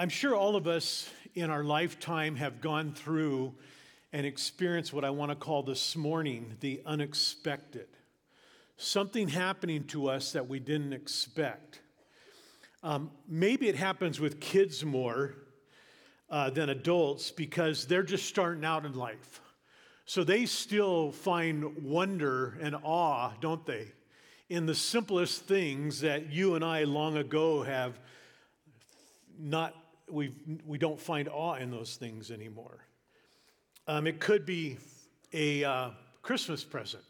I'm sure all of us in our lifetime have gone through and experienced what I want to call this morning the unexpected. Something happening to us that we didn't expect. Um, maybe it happens with kids more uh, than adults because they're just starting out in life. So they still find wonder and awe, don't they, in the simplest things that you and I long ago have not we we don't find awe in those things anymore. Um, it could be a uh, Christmas present,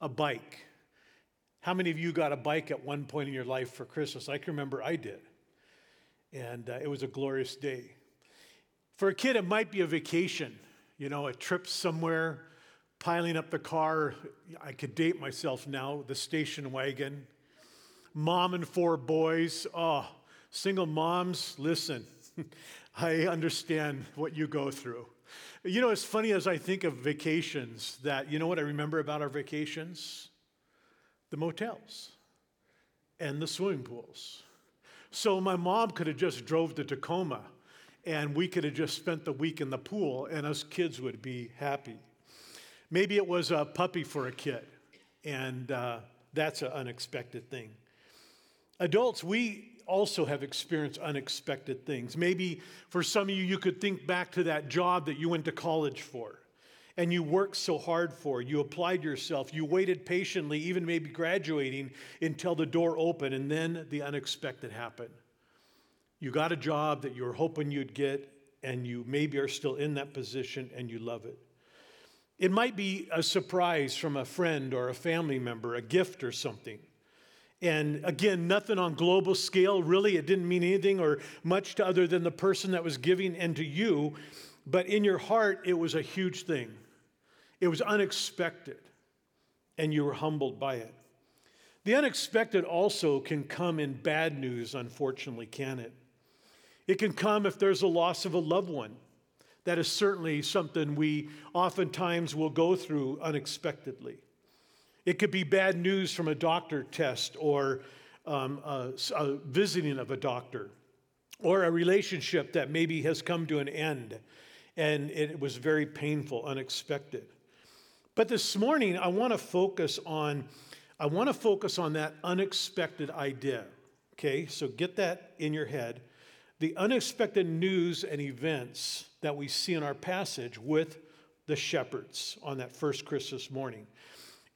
a bike. How many of you got a bike at one point in your life for Christmas? I can remember I did. And uh, it was a glorious day. For a kid, it might be a vacation, you know, a trip somewhere, piling up the car. I could date myself now, the station wagon. Mom and four boys. Oh, Single moms, listen, I understand what you go through. You know, it's funny as I think of vacations that, you know what I remember about our vacations? The motels and the swimming pools. So my mom could have just drove to Tacoma and we could have just spent the week in the pool and us kids would be happy. Maybe it was a puppy for a kid and uh, that's an unexpected thing. Adults, we also have experienced unexpected things. Maybe for some of you, you could think back to that job that you went to college for and you worked so hard for. You applied yourself. You waited patiently, even maybe graduating, until the door opened, and then the unexpected happened. You got a job that you were hoping you'd get, and you maybe are still in that position and you love it. It might be a surprise from a friend or a family member, a gift or something. And again, nothing on global scale, really. It didn't mean anything or much to other than the person that was giving and to you. But in your heart, it was a huge thing. It was unexpected, and you were humbled by it. The unexpected also can come in bad news, unfortunately, can it? It can come if there's a loss of a loved one. That is certainly something we oftentimes will go through unexpectedly. It could be bad news from a doctor test or um, a, a visiting of a doctor or a relationship that maybe has come to an end and it was very painful, unexpected. But this morning, I want to focus on I want to focus on that unexpected idea. Okay, so get that in your head. The unexpected news and events that we see in our passage with the shepherds on that first Christmas morning.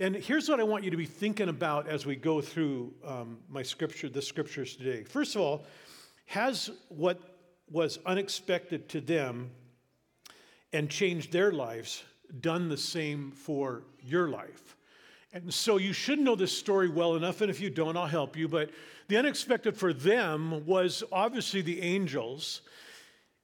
And here's what I want you to be thinking about as we go through um, my scripture, the scriptures today. First of all, has what was unexpected to them and changed their lives done the same for your life? And so you should know this story well enough, and if you don't, I'll help you. But the unexpected for them was obviously the angels.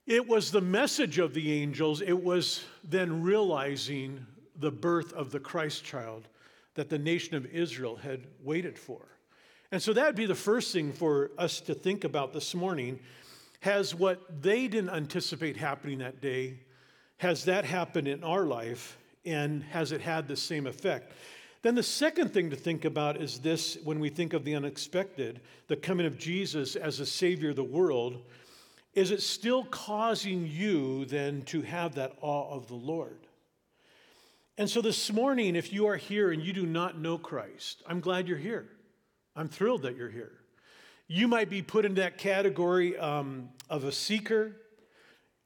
It was the message of the angels. It was then realizing the birth of the Christ child that the nation of Israel had waited for. And so that would be the first thing for us to think about this morning. Has what they didn't anticipate happening that day, has that happened in our life, and has it had the same effect? Then the second thing to think about is this when we think of the unexpected, the coming of Jesus as a Savior of the world, is it still causing you then to have that awe of the Lord? And so this morning, if you are here and you do not know Christ, I'm glad you're here. I'm thrilled that you're here. You might be put in that category um, of a seeker.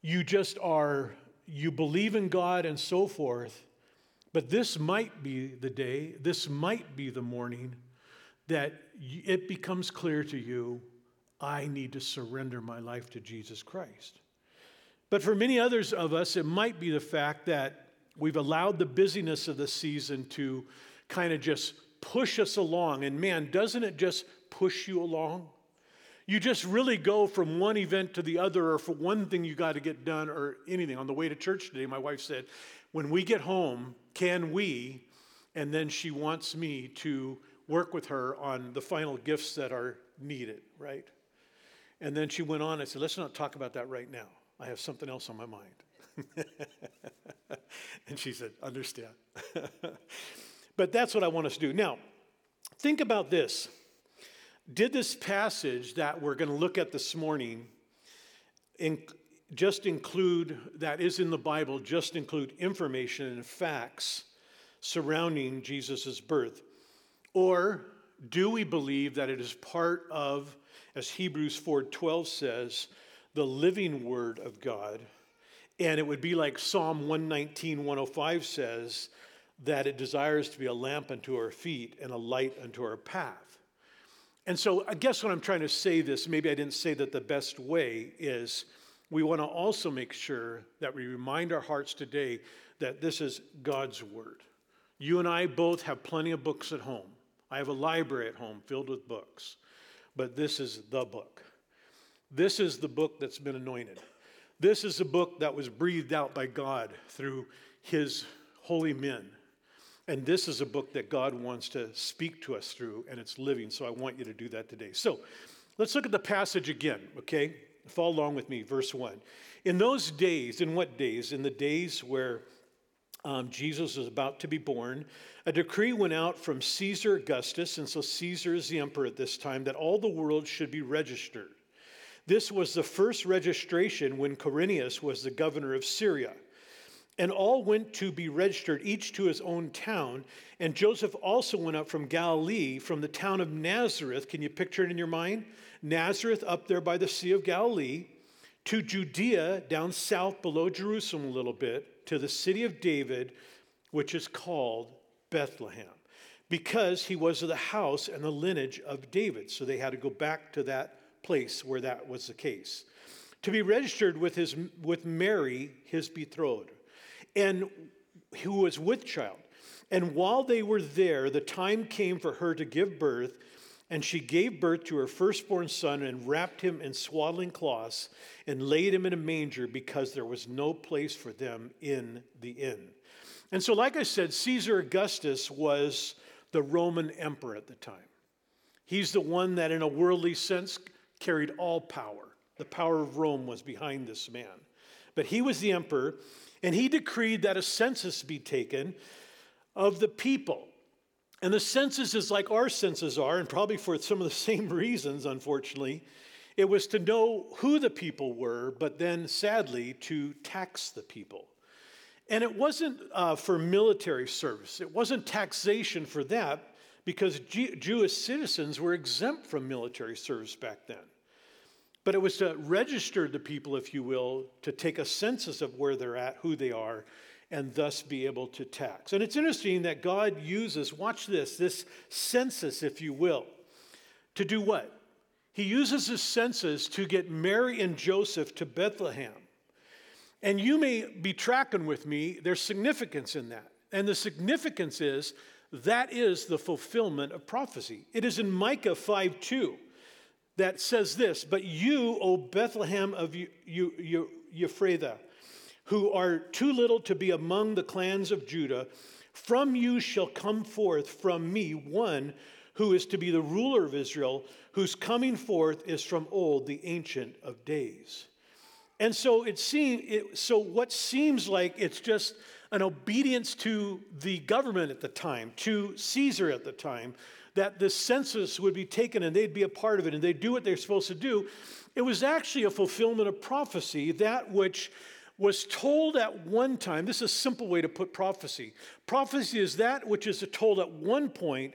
You just are, you believe in God and so forth. But this might be the day, this might be the morning that it becomes clear to you I need to surrender my life to Jesus Christ. But for many others of us, it might be the fact that We've allowed the busyness of the season to kind of just push us along. And man, doesn't it just push you along? You just really go from one event to the other, or for one thing you got to get done, or anything. On the way to church today, my wife said, When we get home, can we? And then she wants me to work with her on the final gifts that are needed, right? And then she went on and said, Let's not talk about that right now. I have something else on my mind. and she said, Understand. but that's what I want us to do. Now, think about this. Did this passage that we're going to look at this morning, in, just include, that is in the Bible, just include information and facts surrounding Jesus' birth? Or do we believe that it is part of, as Hebrews 4:12 says, the living word of God? And it would be like Psalm 119, 105 says, that it desires to be a lamp unto our feet and a light unto our path. And so I guess what I'm trying to say this, maybe I didn't say that the best way is we want to also make sure that we remind our hearts today that this is God's word. You and I both have plenty of books at home. I have a library at home filled with books, but this is the book. This is the book that's been anointed. This is a book that was breathed out by God through his holy men. And this is a book that God wants to speak to us through, and it's living. So I want you to do that today. So let's look at the passage again, okay? Follow along with me, verse 1. In those days, in what days? In the days where um, Jesus was about to be born, a decree went out from Caesar Augustus, and so Caesar is the emperor at this time, that all the world should be registered. This was the first registration when Quirinius was the governor of Syria. And all went to be registered, each to his own town. And Joseph also went up from Galilee, from the town of Nazareth. Can you picture it in your mind? Nazareth, up there by the Sea of Galilee, to Judea, down south below Jerusalem a little bit to the city of David, which is called Bethlehem, because he was of the house and the lineage of David. So they had to go back to that place where that was the case. To be registered with, his, with Mary, his betrothed, and who was with child. And while they were there, the time came for her to give birth, and she gave birth to her firstborn son and wrapped him in swaddling cloths and laid him in a manger because there was no place for them in the inn. And so, like I said, Caesar Augustus was the Roman emperor at the time. He's the one that, in a worldly sense, carried all power. The power of Rome was behind this man. But he was the emperor, and he decreed that a census be taken of the people. And the census is like our census are, and probably for some of the same reasons, unfortunately. It was to know who the people were, but then sadly to tax the people. And it wasn't uh, for military service, it wasn't taxation for that because G- Jewish citizens were exempt from military service back then. But it was to register the people, if you will, to take a census of where they're at, who they are, and thus be able to tax. And it's interesting that God uses, watch this, this census, if you will, to do what? He uses this census to get Mary and Joseph to Bethlehem. And you may be tracking with me, there's significance in that. And the significance is that is the fulfillment of prophecy. It is in Micah 5 2 that says this But you, O Bethlehem of Ephrathah, who are too little to be among the clans of Judah, from you shall come forth from me one who is to be the ruler of Israel, whose coming forth is from old, the ancient of days. And so it seems so what seems like it's just an obedience to the government at the time, to Caesar at the time, that the census would be taken and they'd be a part of it and they'd do what they're supposed to do. It was actually a fulfillment of prophecy, that which was told at one time. This is a simple way to put prophecy. Prophecy is that which is told at one point,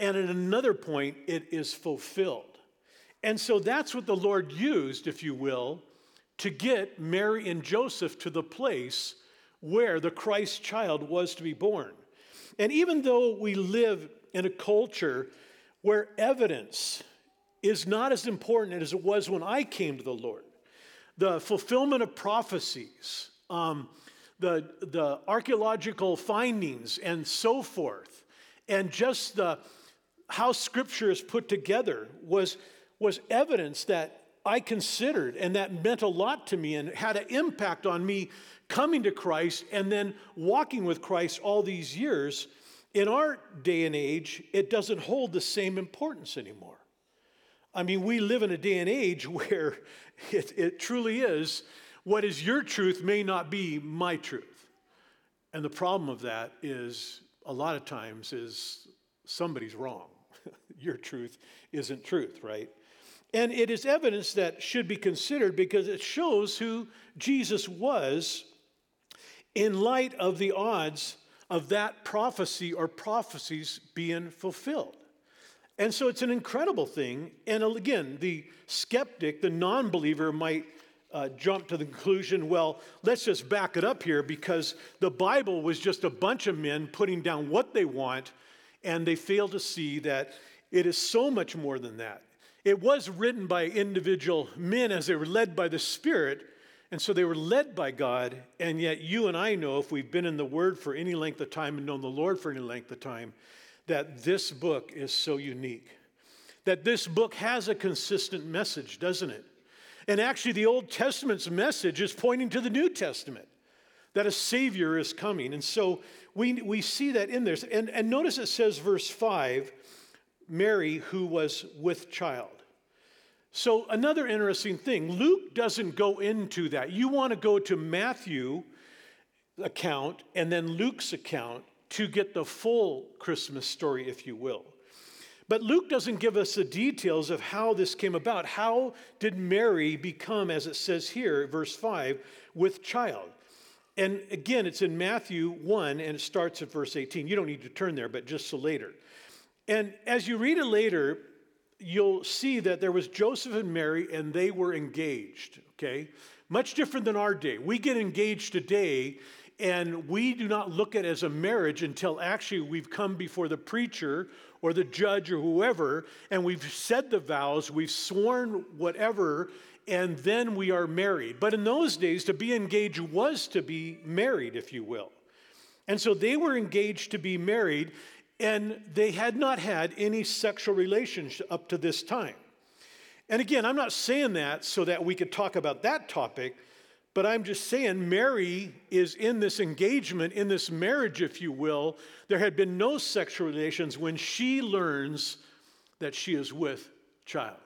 and at another point, it is fulfilled. And so that's what the Lord used, if you will, to get Mary and Joseph to the place where the Christ child was to be born. And even though we live in a culture where evidence is not as important as it was when I came to the Lord, the fulfillment of prophecies, um, the, the archaeological findings, and so forth, and just the, how scripture is put together was, was evidence that I considered and that meant a lot to me and had an impact on me coming to Christ and then walking with Christ all these years. In our day and age, it doesn't hold the same importance anymore. I mean, we live in a day and age where it, it truly is what is your truth may not be my truth. And the problem of that is a lot of times is somebody's wrong. your truth isn't truth, right? And it is evidence that should be considered because it shows who Jesus was in light of the odds of that prophecy or prophecies being fulfilled. And so it's an incredible thing. And again, the skeptic, the non believer, might uh, jump to the conclusion well, let's just back it up here because the Bible was just a bunch of men putting down what they want, and they fail to see that it is so much more than that. It was written by individual men as they were led by the Spirit, and so they were led by God, and yet you and I know, if we've been in the Word for any length of time and known the Lord for any length of time, that this book is so unique. That this book has a consistent message, doesn't it? And actually, the Old Testament's message is pointing to the New Testament that a Savior is coming. And so we, we see that in there. And, and notice it says, verse 5 Mary, who was with child. So, another interesting thing, Luke doesn't go into that. You want to go to Matthew account and then Luke's account to get the full Christmas story, if you will. But Luke doesn't give us the details of how this came about. How did Mary become, as it says here, verse 5, with child? And again, it's in Matthew 1, and it starts at verse 18. You don't need to turn there, but just so later. And as you read it later, you'll see that there was Joseph and Mary, and they were engaged, okay? Much different than our day. We get engaged today, and we do not look at it as a marriage until actually we've come before the preacher or the judge or whoever, and we've said the vows, we've sworn whatever, and then we are married. But in those days, to be engaged was to be married, if you will. And so they were engaged to be married, and they had not had any sexual relations up to this time. And again, I'm not saying that so that we could talk about that topic, but I'm just saying Mary is in this engagement, in this marriage, if you will. There had been no sexual relations when she learns that she is with child.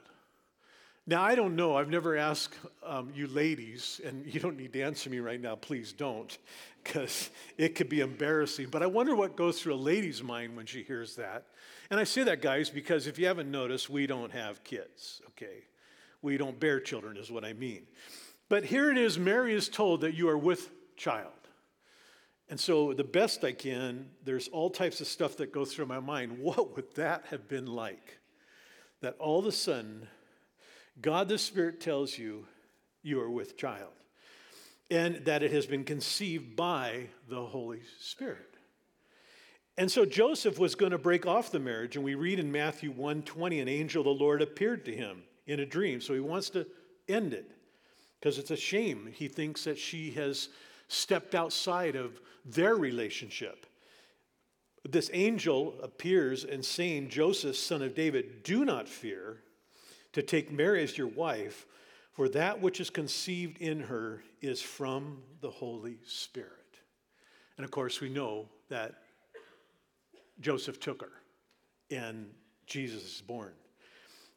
Now, I don't know. I've never asked um, you ladies, and you don't need to answer me right now. Please don't, because it could be embarrassing. But I wonder what goes through a lady's mind when she hears that. And I say that, guys, because if you haven't noticed, we don't have kids, okay? We don't bear children, is what I mean. But here it is Mary is told that you are with child. And so, the best I can, there's all types of stuff that goes through my mind. What would that have been like? That all of a sudden, God the Spirit tells you you are with child, and that it has been conceived by the Holy Spirit. And so Joseph was going to break off the marriage, and we read in Matthew 1:20, an angel the Lord appeared to him in a dream. So he wants to end it because it's a shame. He thinks that she has stepped outside of their relationship. This angel appears and saying, Joseph, son of David, do not fear to take Mary as your wife, for that which is conceived in her is from the Holy Spirit. And of course, we know that Joseph took her and Jesus is born.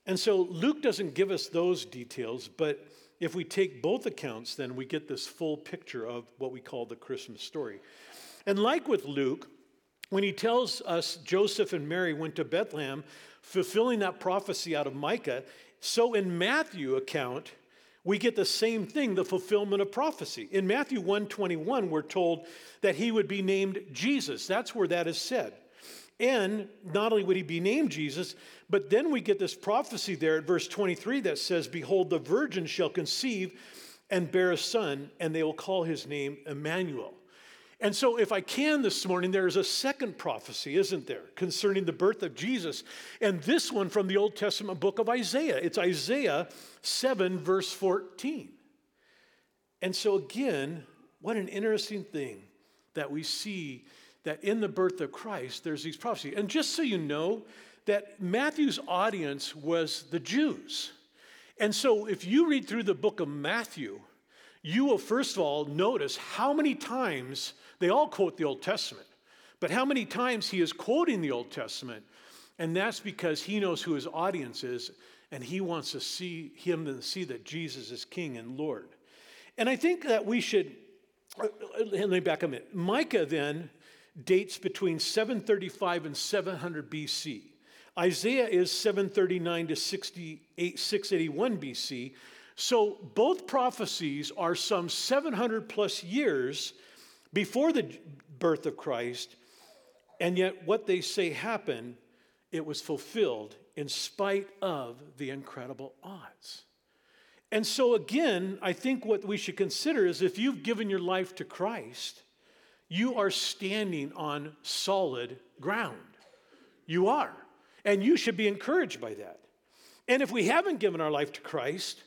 And so Luke doesn't give us those details, but if we take both accounts, then we get this full picture of what we call the Christmas story. And like with Luke, when he tells us Joseph and Mary went to Bethlehem, fulfilling that prophecy out of Micah, so in Matthew account, we get the same thing, the fulfillment of prophecy. In Matthew 121, we're told that he would be named Jesus. That's where that is said. And not only would he be named Jesus, but then we get this prophecy there at verse 23 that says, Behold, the virgin shall conceive and bear a son, and they will call his name Emmanuel. And so, if I can this morning, there is a second prophecy, isn't there, concerning the birth of Jesus. And this one from the Old Testament book of Isaiah. It's Isaiah 7, verse 14. And so, again, what an interesting thing that we see that in the birth of Christ, there's these prophecies. And just so you know, that Matthew's audience was the Jews. And so, if you read through the book of Matthew, you will first of all notice how many times they all quote the Old Testament, but how many times he is quoting the Old Testament. And that's because he knows who his audience is, and he wants to see him to see that Jesus is King and Lord. And I think that we should, uh, uh, let me back a minute. Micah then dates between 735 and 700 BC. Isaiah is 739 to 68, 681 BC. So both prophecies are some 700 plus years before the birth of Christ, and yet what they say happened, it was fulfilled in spite of the incredible odds. And so, again, I think what we should consider is if you've given your life to Christ, you are standing on solid ground. You are. And you should be encouraged by that. And if we haven't given our life to Christ,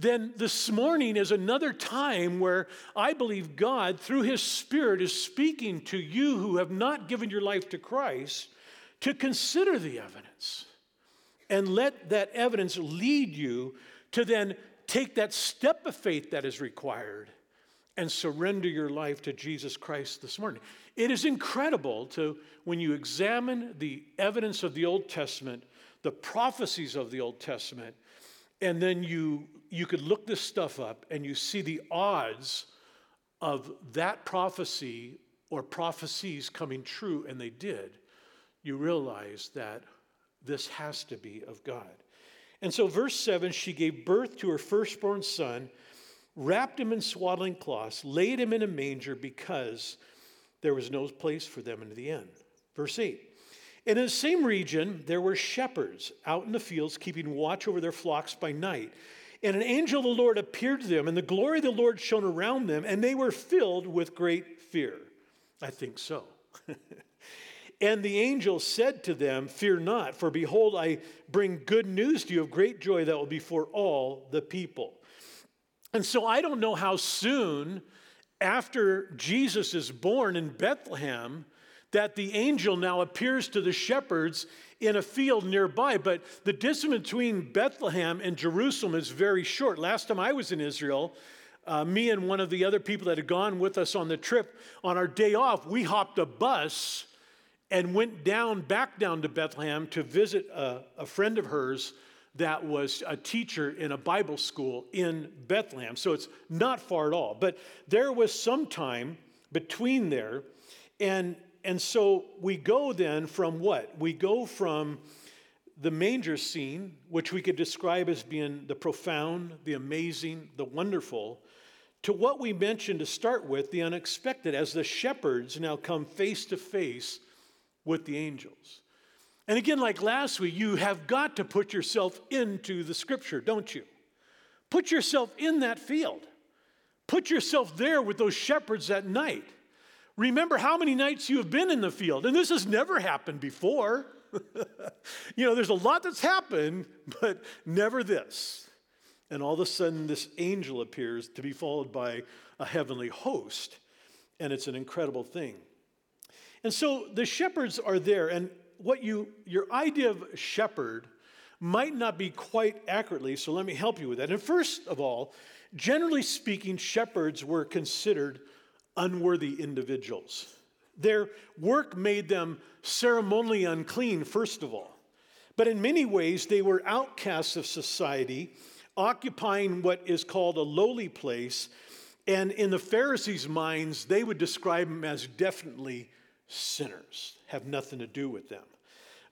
then this morning is another time where I believe God, through His Spirit, is speaking to you who have not given your life to Christ to consider the evidence and let that evidence lead you to then take that step of faith that is required and surrender your life to Jesus Christ this morning. It is incredible to when you examine the evidence of the Old Testament, the prophecies of the Old Testament, and then you you could look this stuff up and you see the odds of that prophecy or prophecies coming true, and they did, you realize that this has to be of God. And so, verse 7 she gave birth to her firstborn son, wrapped him in swaddling cloths, laid him in a manger because there was no place for them in the inn. Verse 8 and in the same region, there were shepherds out in the fields keeping watch over their flocks by night. And an angel of the Lord appeared to them, and the glory of the Lord shone around them, and they were filled with great fear. I think so. and the angel said to them, Fear not, for behold, I bring good news to you of great joy that will be for all the people. And so I don't know how soon after Jesus is born in Bethlehem that the angel now appears to the shepherds in a field nearby. But the distance between Bethlehem and Jerusalem is very short. Last time I was in Israel, uh, me and one of the other people that had gone with us on the trip, on our day off, we hopped a bus and went down, back down to Bethlehem to visit a, a friend of hers that was a teacher in a Bible school in Bethlehem. So it's not far at all. But there was some time between there, and and so we go then from what? We go from the manger scene, which we could describe as being the profound, the amazing, the wonderful, to what we mentioned to start with, the unexpected, as the shepherds now come face to face with the angels. And again, like last week, you have got to put yourself into the scripture, don't you? Put yourself in that field. Put yourself there with those shepherds at night. Remember how many nights you have been in the field, and this has never happened before. you know, there's a lot that's happened, but never this. And all of a sudden, this angel appears to be followed by a heavenly host, and it's an incredible thing. And so the shepherds are there, and what you, your idea of shepherd might not be quite accurately, so let me help you with that. And first of all, generally speaking, shepherds were considered unworthy individuals. Their work made them ceremonially unclean, first of all. But in many ways, they were outcasts of society, occupying what is called a lowly place. And in the Pharisees' minds, they would describe them as definitely sinners, have nothing to do with them.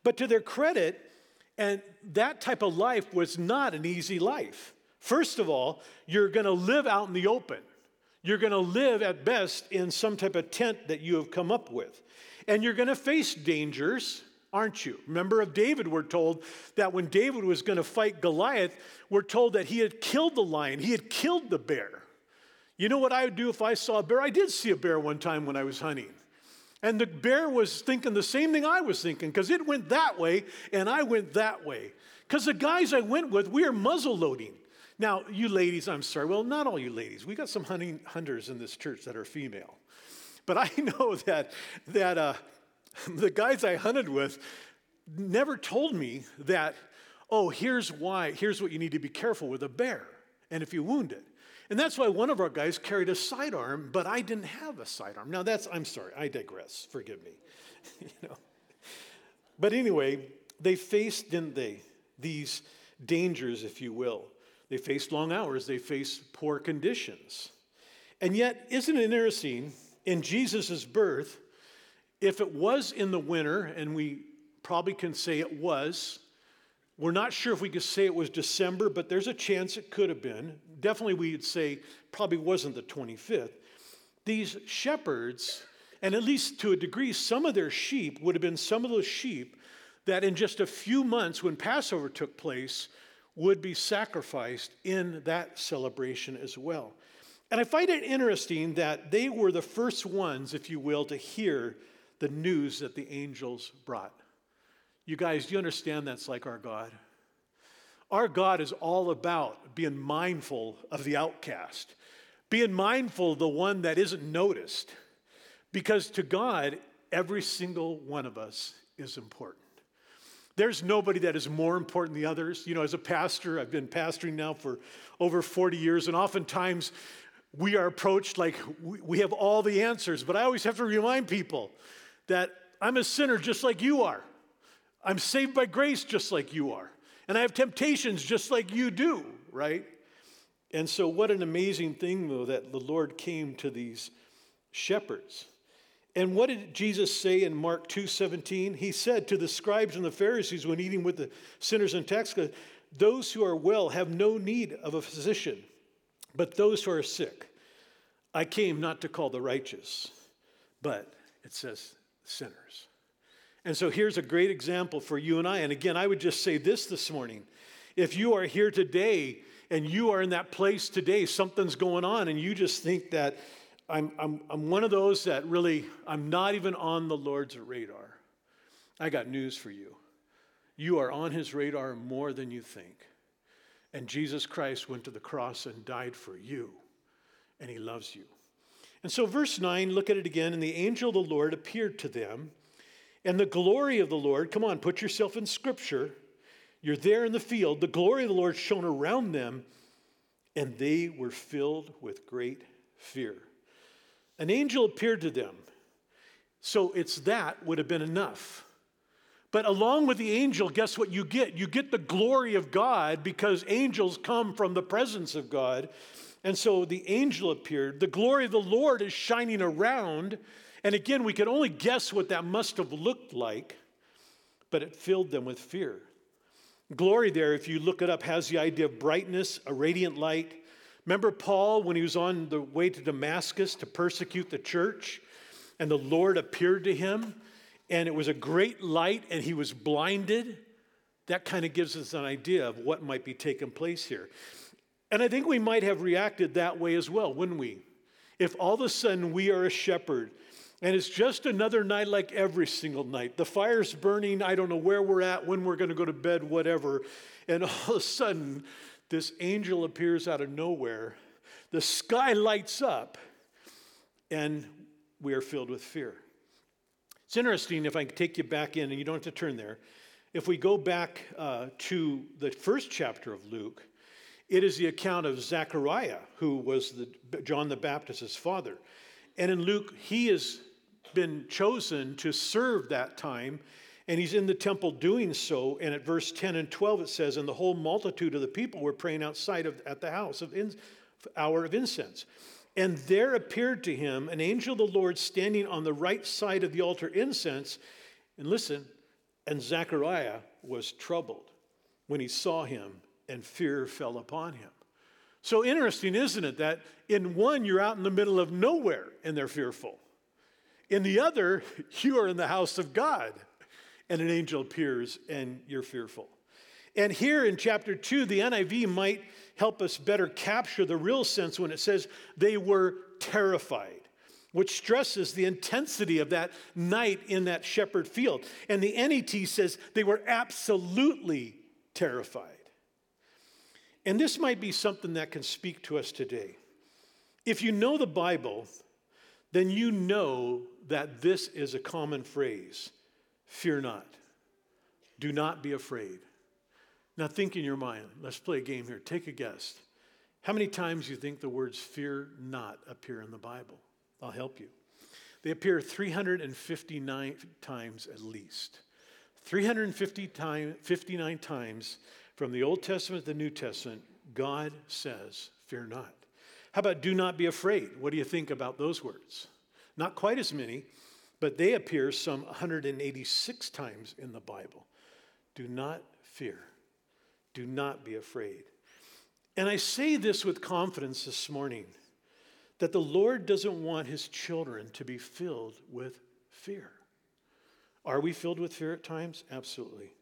But to their credit, and that type of life was not an easy life. First of all, you're going to live out in the open. You're going to live at best in some type of tent that you have come up with. And you're going to face dangers, aren't you? Remember of David, we're told that when David was going to fight Goliath, we're told that he had killed the lion, he had killed the bear. You know what I would do if I saw a bear? I did see a bear one time when I was hunting. And the bear was thinking the same thing I was thinking because it went that way and I went that way. Because the guys I went with, we are muzzle loading. Now, you ladies, I'm sorry. Well, not all you ladies. We got some hunting hunters in this church that are female. But I know that, that uh, the guys I hunted with never told me that, oh, here's why, here's what you need to be careful with a bear. And if you wound it. And that's why one of our guys carried a sidearm, but I didn't have a sidearm. Now that's, I'm sorry, I digress. Forgive me. you know. But anyway, they faced, didn't they, these dangers, if you will. They faced long hours, they faced poor conditions. And yet, isn't it interesting, in Jesus' birth, if it was in the winter, and we probably can say it was. We're not sure if we could say it was December, but there's a chance it could have been. Definitely, we'd say probably wasn't the 25th. These shepherds, and at least to a degree, some of their sheep would have been some of those sheep that in just a few months, when Passover took place, would be sacrificed in that celebration as well. And I find it interesting that they were the first ones, if you will, to hear the news that the angels brought. You guys, do you understand that's like our God? Our God is all about being mindful of the outcast, being mindful of the one that isn't noticed. Because to God, every single one of us is important. There's nobody that is more important than the others. You know, as a pastor, I've been pastoring now for over 40 years, and oftentimes we are approached like we have all the answers, but I always have to remind people that I'm a sinner just like you are. I'm saved by grace just like you are. And I have temptations just like you do, right? And so, what an amazing thing, though, that the Lord came to these shepherds. And what did Jesus say in Mark 2:17? He said to the scribes and the Pharisees when eating with the sinners and tax collectors, "Those who are well have no need of a physician, but those who are sick. I came not to call the righteous, but it says sinners." And so here's a great example for you and I. And again, I would just say this this morning. If you are here today and you are in that place today, something's going on, and you just think that I'm, I'm, I'm one of those that really, I'm not even on the Lord's radar. I got news for you. You are on his radar more than you think. And Jesus Christ went to the cross and died for you, and he loves you. And so, verse 9, look at it again. And the angel of the Lord appeared to them, and the glory of the Lord, come on, put yourself in scripture. You're there in the field. The glory of the Lord shone around them, and they were filled with great fear. An angel appeared to them. So it's that would have been enough. But along with the angel, guess what you get? You get the glory of God because angels come from the presence of God. And so the angel appeared. The glory of the Lord is shining around. And again, we can only guess what that must have looked like, but it filled them with fear. Glory, there, if you look it up, has the idea of brightness, a radiant light. Remember Paul when he was on the way to Damascus to persecute the church, and the Lord appeared to him, and it was a great light, and he was blinded? That kind of gives us an idea of what might be taking place here. And I think we might have reacted that way as well, wouldn't we? If all of a sudden we are a shepherd and it's just another night like every single night. The fire's burning. I don't know where we're at, when we're going to go to bed, whatever. And all of a sudden, this angel appears out of nowhere. The sky lights up, and we are filled with fear. It's interesting if I take you back in, and you don't have to turn there. If we go back uh, to the first chapter of Luke, it is the account of Zechariah, who was the, John the Baptist's father. And in Luke, he has been chosen to serve that time and he's in the temple doing so. And at verse 10 and 12, it says, And the whole multitude of the people were praying outside of, at the house of in, hour of incense. And there appeared to him an angel of the Lord standing on the right side of the altar incense. And listen, and Zechariah was troubled when he saw him, and fear fell upon him. So interesting, isn't it, that in one you're out in the middle of nowhere and they're fearful. In the other, you are in the house of God and an angel appears and you're fearful. And here in chapter 2, the NIV might help us better capture the real sense when it says they were terrified, which stresses the intensity of that night in that shepherd field. And the NET says they were absolutely terrified. And this might be something that can speak to us today. If you know the Bible, then you know that this is a common phrase Fear not. Do not be afraid. Now think in your mind. Let's play a game here. Take a guess. How many times do you think the words fear not appear in the Bible? I'll help you. They appear 359 times at least. 359 times from the Old Testament to the New Testament, God says, Fear not. How about do not be afraid? What do you think about those words? Not quite as many, but they appear some 186 times in the Bible. Do not fear. Do not be afraid. And I say this with confidence this morning that the Lord doesn't want his children to be filled with fear. Are we filled with fear at times? Absolutely.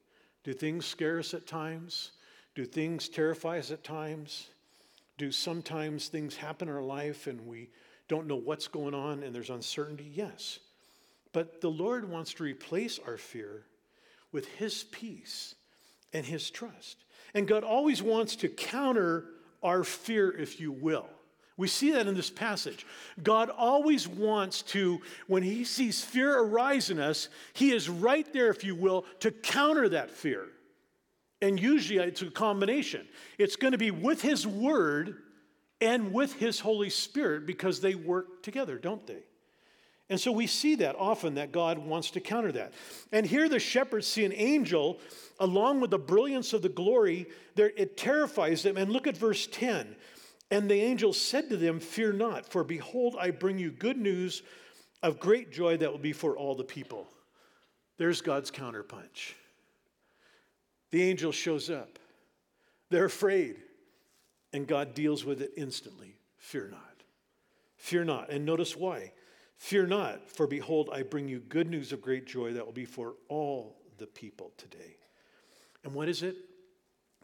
Do things scare us at times? Do things terrify us at times? Do sometimes things happen in our life and we don't know what's going on and there's uncertainty? Yes. But the Lord wants to replace our fear with His peace and His trust. And God always wants to counter our fear, if you will. We see that in this passage. God always wants to, when He sees fear arise in us, He is right there, if you will, to counter that fear. And usually it's a combination. It's going to be with His Word and with His Holy Spirit because they work together, don't they? And so we see that often that God wants to counter that. And here the shepherds see an angel along with the brilliance of the glory. There, it terrifies them. And look at verse 10. And the angel said to them, Fear not, for behold, I bring you good news of great joy that will be for all the people. There's God's counterpunch. The angel shows up. They're afraid, and God deals with it instantly. Fear not. Fear not. And notice why. Fear not, for behold, I bring you good news of great joy that will be for all the people today. And what is it?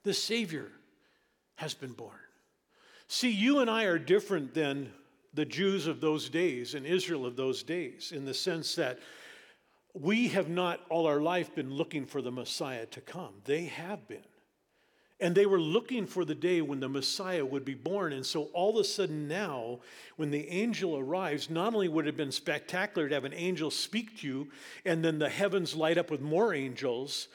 The Savior has been born. See, you and I are different than the Jews of those days and Israel of those days in the sense that we have not all our life been looking for the Messiah to come. They have been. And they were looking for the day when the Messiah would be born. And so all of a sudden now, when the angel arrives, not only would it have been spectacular to have an angel speak to you and then the heavens light up with more angels,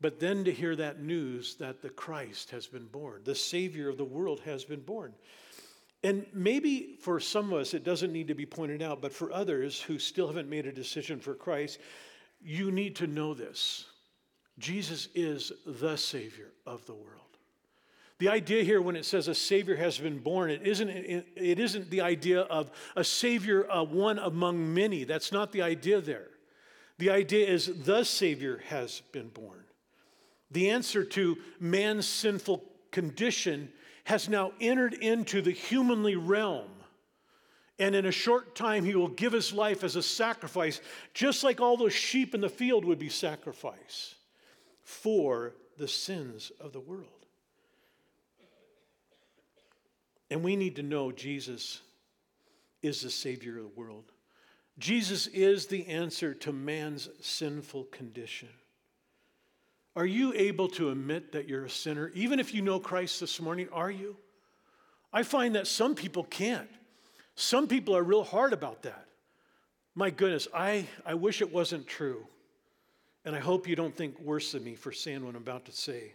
but then to hear that news that the Christ has been born, the Savior of the world has been born. And maybe for some of us, it doesn't need to be pointed out, but for others who still haven't made a decision for Christ, you need to know this. Jesus is the Savior of the world. The idea here, when it says a Savior has been born, it isn't, it isn't the idea of a Savior, uh, one among many. That's not the idea there. The idea is the Savior has been born. The answer to man's sinful condition has now entered into the humanly realm. And in a short time, he will give his life as a sacrifice, just like all those sheep in the field would be sacrificed for the sins of the world. And we need to know Jesus is the Savior of the world. Jesus is the answer to man's sinful condition. Are you able to admit that you're a sinner? Even if you know Christ this morning, are you? I find that some people can't. Some people are real hard about that. My goodness, I, I wish it wasn't true. And I hope you don't think worse of me for saying what I'm about to say.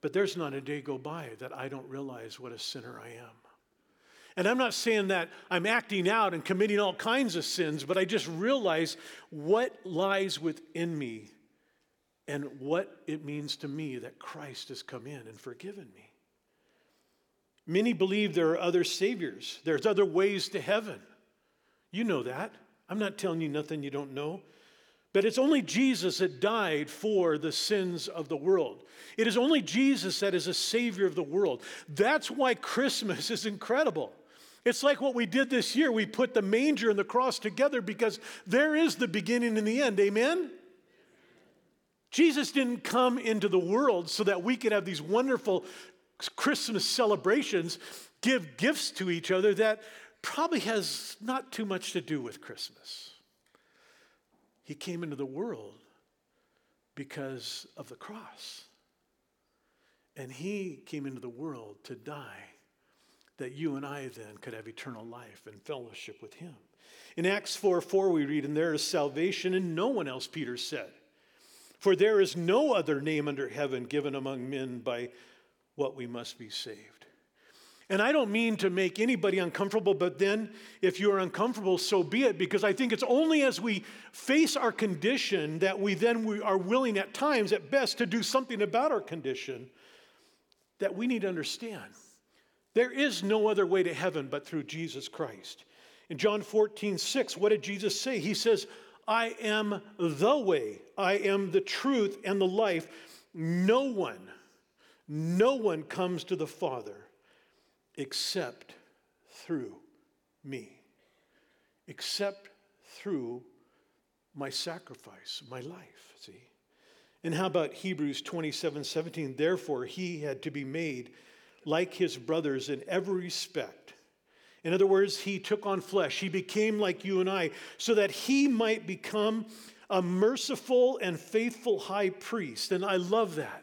But there's not a day go by that I don't realize what a sinner I am. And I'm not saying that I'm acting out and committing all kinds of sins, but I just realize what lies within me and what it means to me that Christ has come in and forgiven me. Many believe there are other saviors, there's other ways to heaven. You know that. I'm not telling you nothing you don't know. But it's only Jesus that died for the sins of the world. It is only Jesus that is a savior of the world. That's why Christmas is incredible. It's like what we did this year. We put the manger and the cross together because there is the beginning and the end. Amen? Jesus didn't come into the world so that we could have these wonderful Christmas celebrations, give gifts to each other that probably has not too much to do with Christmas. He came into the world because of the cross. And he came into the world to die that you and I then could have eternal life and fellowship with him. In Acts 4 4, we read, And there is salvation in no one else, Peter said. For there is no other name under heaven given among men by what we must be saved. And I don't mean to make anybody uncomfortable, but then if you're uncomfortable, so be it, because I think it's only as we face our condition that we then we are willing at times, at best, to do something about our condition that we need to understand. There is no other way to heaven but through Jesus Christ. In John 14, 6, what did Jesus say? He says, I am the way, I am the truth and the life. No one, no one comes to the Father except through me, except through my sacrifice, my life. See? And how about Hebrews 27 17? Therefore, he had to be made like his brothers in every respect. In other words, he took on flesh. He became like you and I so that he might become a merciful and faithful high priest. And I love that.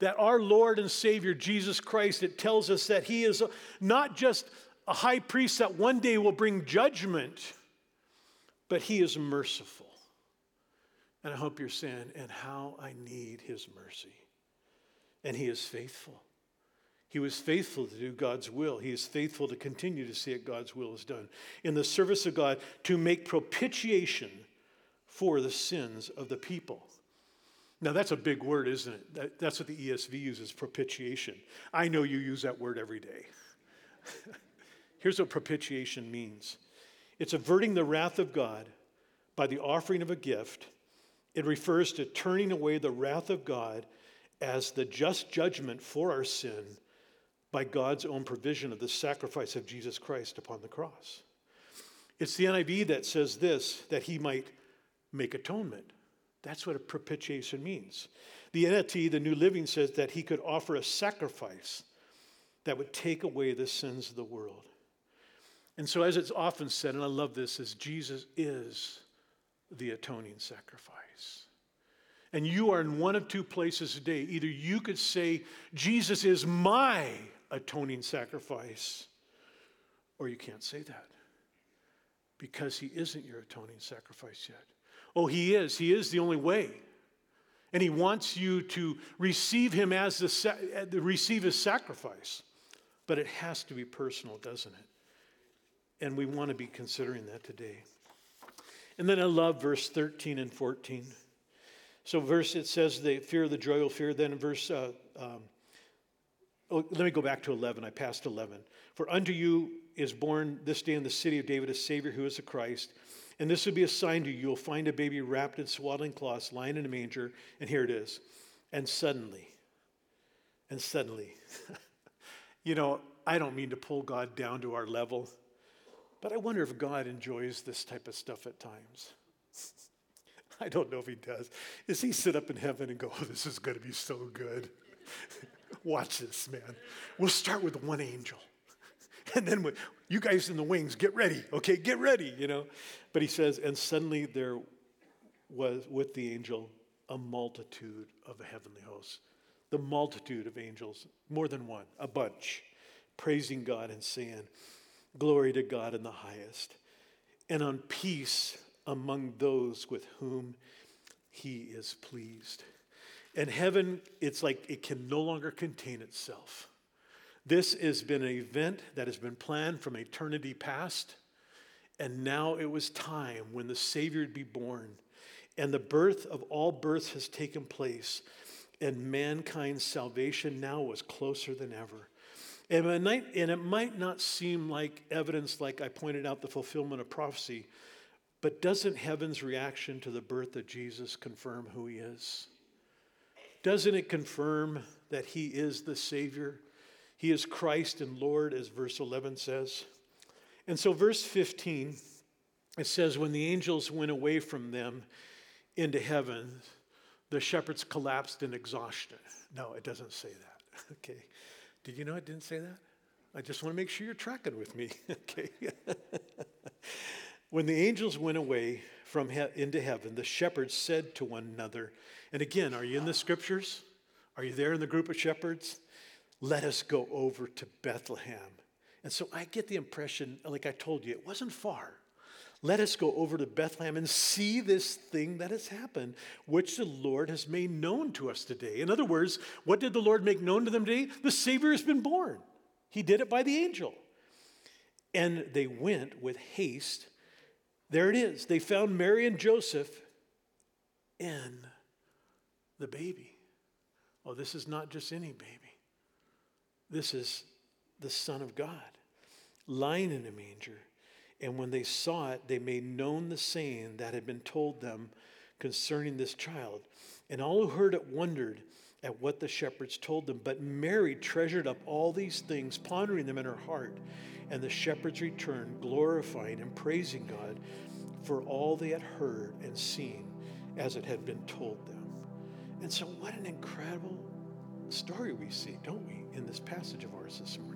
That our Lord and Savior Jesus Christ, it tells us that he is not just a high priest that one day will bring judgment, but he is merciful. And I hope you're saying, and how I need his mercy. And he is faithful. He was faithful to do God's will. He is faithful to continue to see that God's will is done in the service of God to make propitiation for the sins of the people. Now, that's a big word, isn't it? That, that's what the ESV uses propitiation. I know you use that word every day. Here's what propitiation means it's averting the wrath of God by the offering of a gift. It refers to turning away the wrath of God as the just judgment for our sin by God's own provision of the sacrifice of Jesus Christ upon the cross. It's the NIV that says this that he might make atonement. That's what a propitiation means. The NLT, the New Living, says that he could offer a sacrifice that would take away the sins of the world. And so, as it's often said, and I love this, is Jesus is the atoning sacrifice. And you are in one of two places today. Either you could say, Jesus is my atoning sacrifice, or you can't say that because he isn't your atoning sacrifice yet. Oh, he is. He is the only way. And he wants you to receive him as the receive his sacrifice. But it has to be personal, doesn't it? And we want to be considering that today. And then I love verse 13 and 14. So, verse it says, "The fear of the joy will fear." Then, verse, uh, um, oh, let me go back to 11. I passed 11. For unto you is born this day in the city of David a Savior who is the Christ. And this will be a sign to you. You'll find a baby wrapped in swaddling cloths, lying in a manger. And here it is. And suddenly, and suddenly, you know, I don't mean to pull God down to our level, but I wonder if God enjoys this type of stuff at times. I don't know if he does. Does he sit up in heaven and go, oh, this is going to be so good? Watch this, man. We'll start with one angel. And then you guys in the wings, get ready, okay? Get ready, you know. But he says, and suddenly there was with the angel a multitude of heavenly hosts, the multitude of angels, more than one, a bunch, praising God and saying, Glory to God in the highest, and on peace among those with whom he is pleased. And heaven, it's like it can no longer contain itself. This has been an event that has been planned from eternity past. And now it was time when the Savior would be born. And the birth of all births has taken place. And mankind's salvation now was closer than ever. And it, might, not seem like evidence, like I pointed out, the fulfillment of prophecy, but doesn't heaven's reaction to the birth of Jesus confirm who he is? Doesn't it confirm that he is the Savior? He is Christ and Lord, as verse 11 says. And so, verse 15, it says, When the angels went away from them into heaven, the shepherds collapsed in exhaustion. No, it doesn't say that. Okay. Did you know it didn't say that? I just want to make sure you're tracking with me. okay. when the angels went away from he- into heaven, the shepherds said to one another, and again, are you in the scriptures? Are you there in the group of shepherds? Let us go over to Bethlehem. And so I get the impression, like I told you, it wasn't far. Let us go over to Bethlehem and see this thing that has happened, which the Lord has made known to us today. In other words, what did the Lord make known to them today? The Savior has been born. He did it by the angel. And they went with haste. There it is. They found Mary and Joseph and the baby. Oh, this is not just any baby. This is the Son of God lying in a manger. And when they saw it, they made known the saying that had been told them concerning this child. And all who heard it wondered at what the shepherds told them. But Mary treasured up all these things, pondering them in her heart. And the shepherds returned, glorifying and praising God for all they had heard and seen as it had been told them. And so, what an incredible story we see, don't we, in this passage of ours this morning.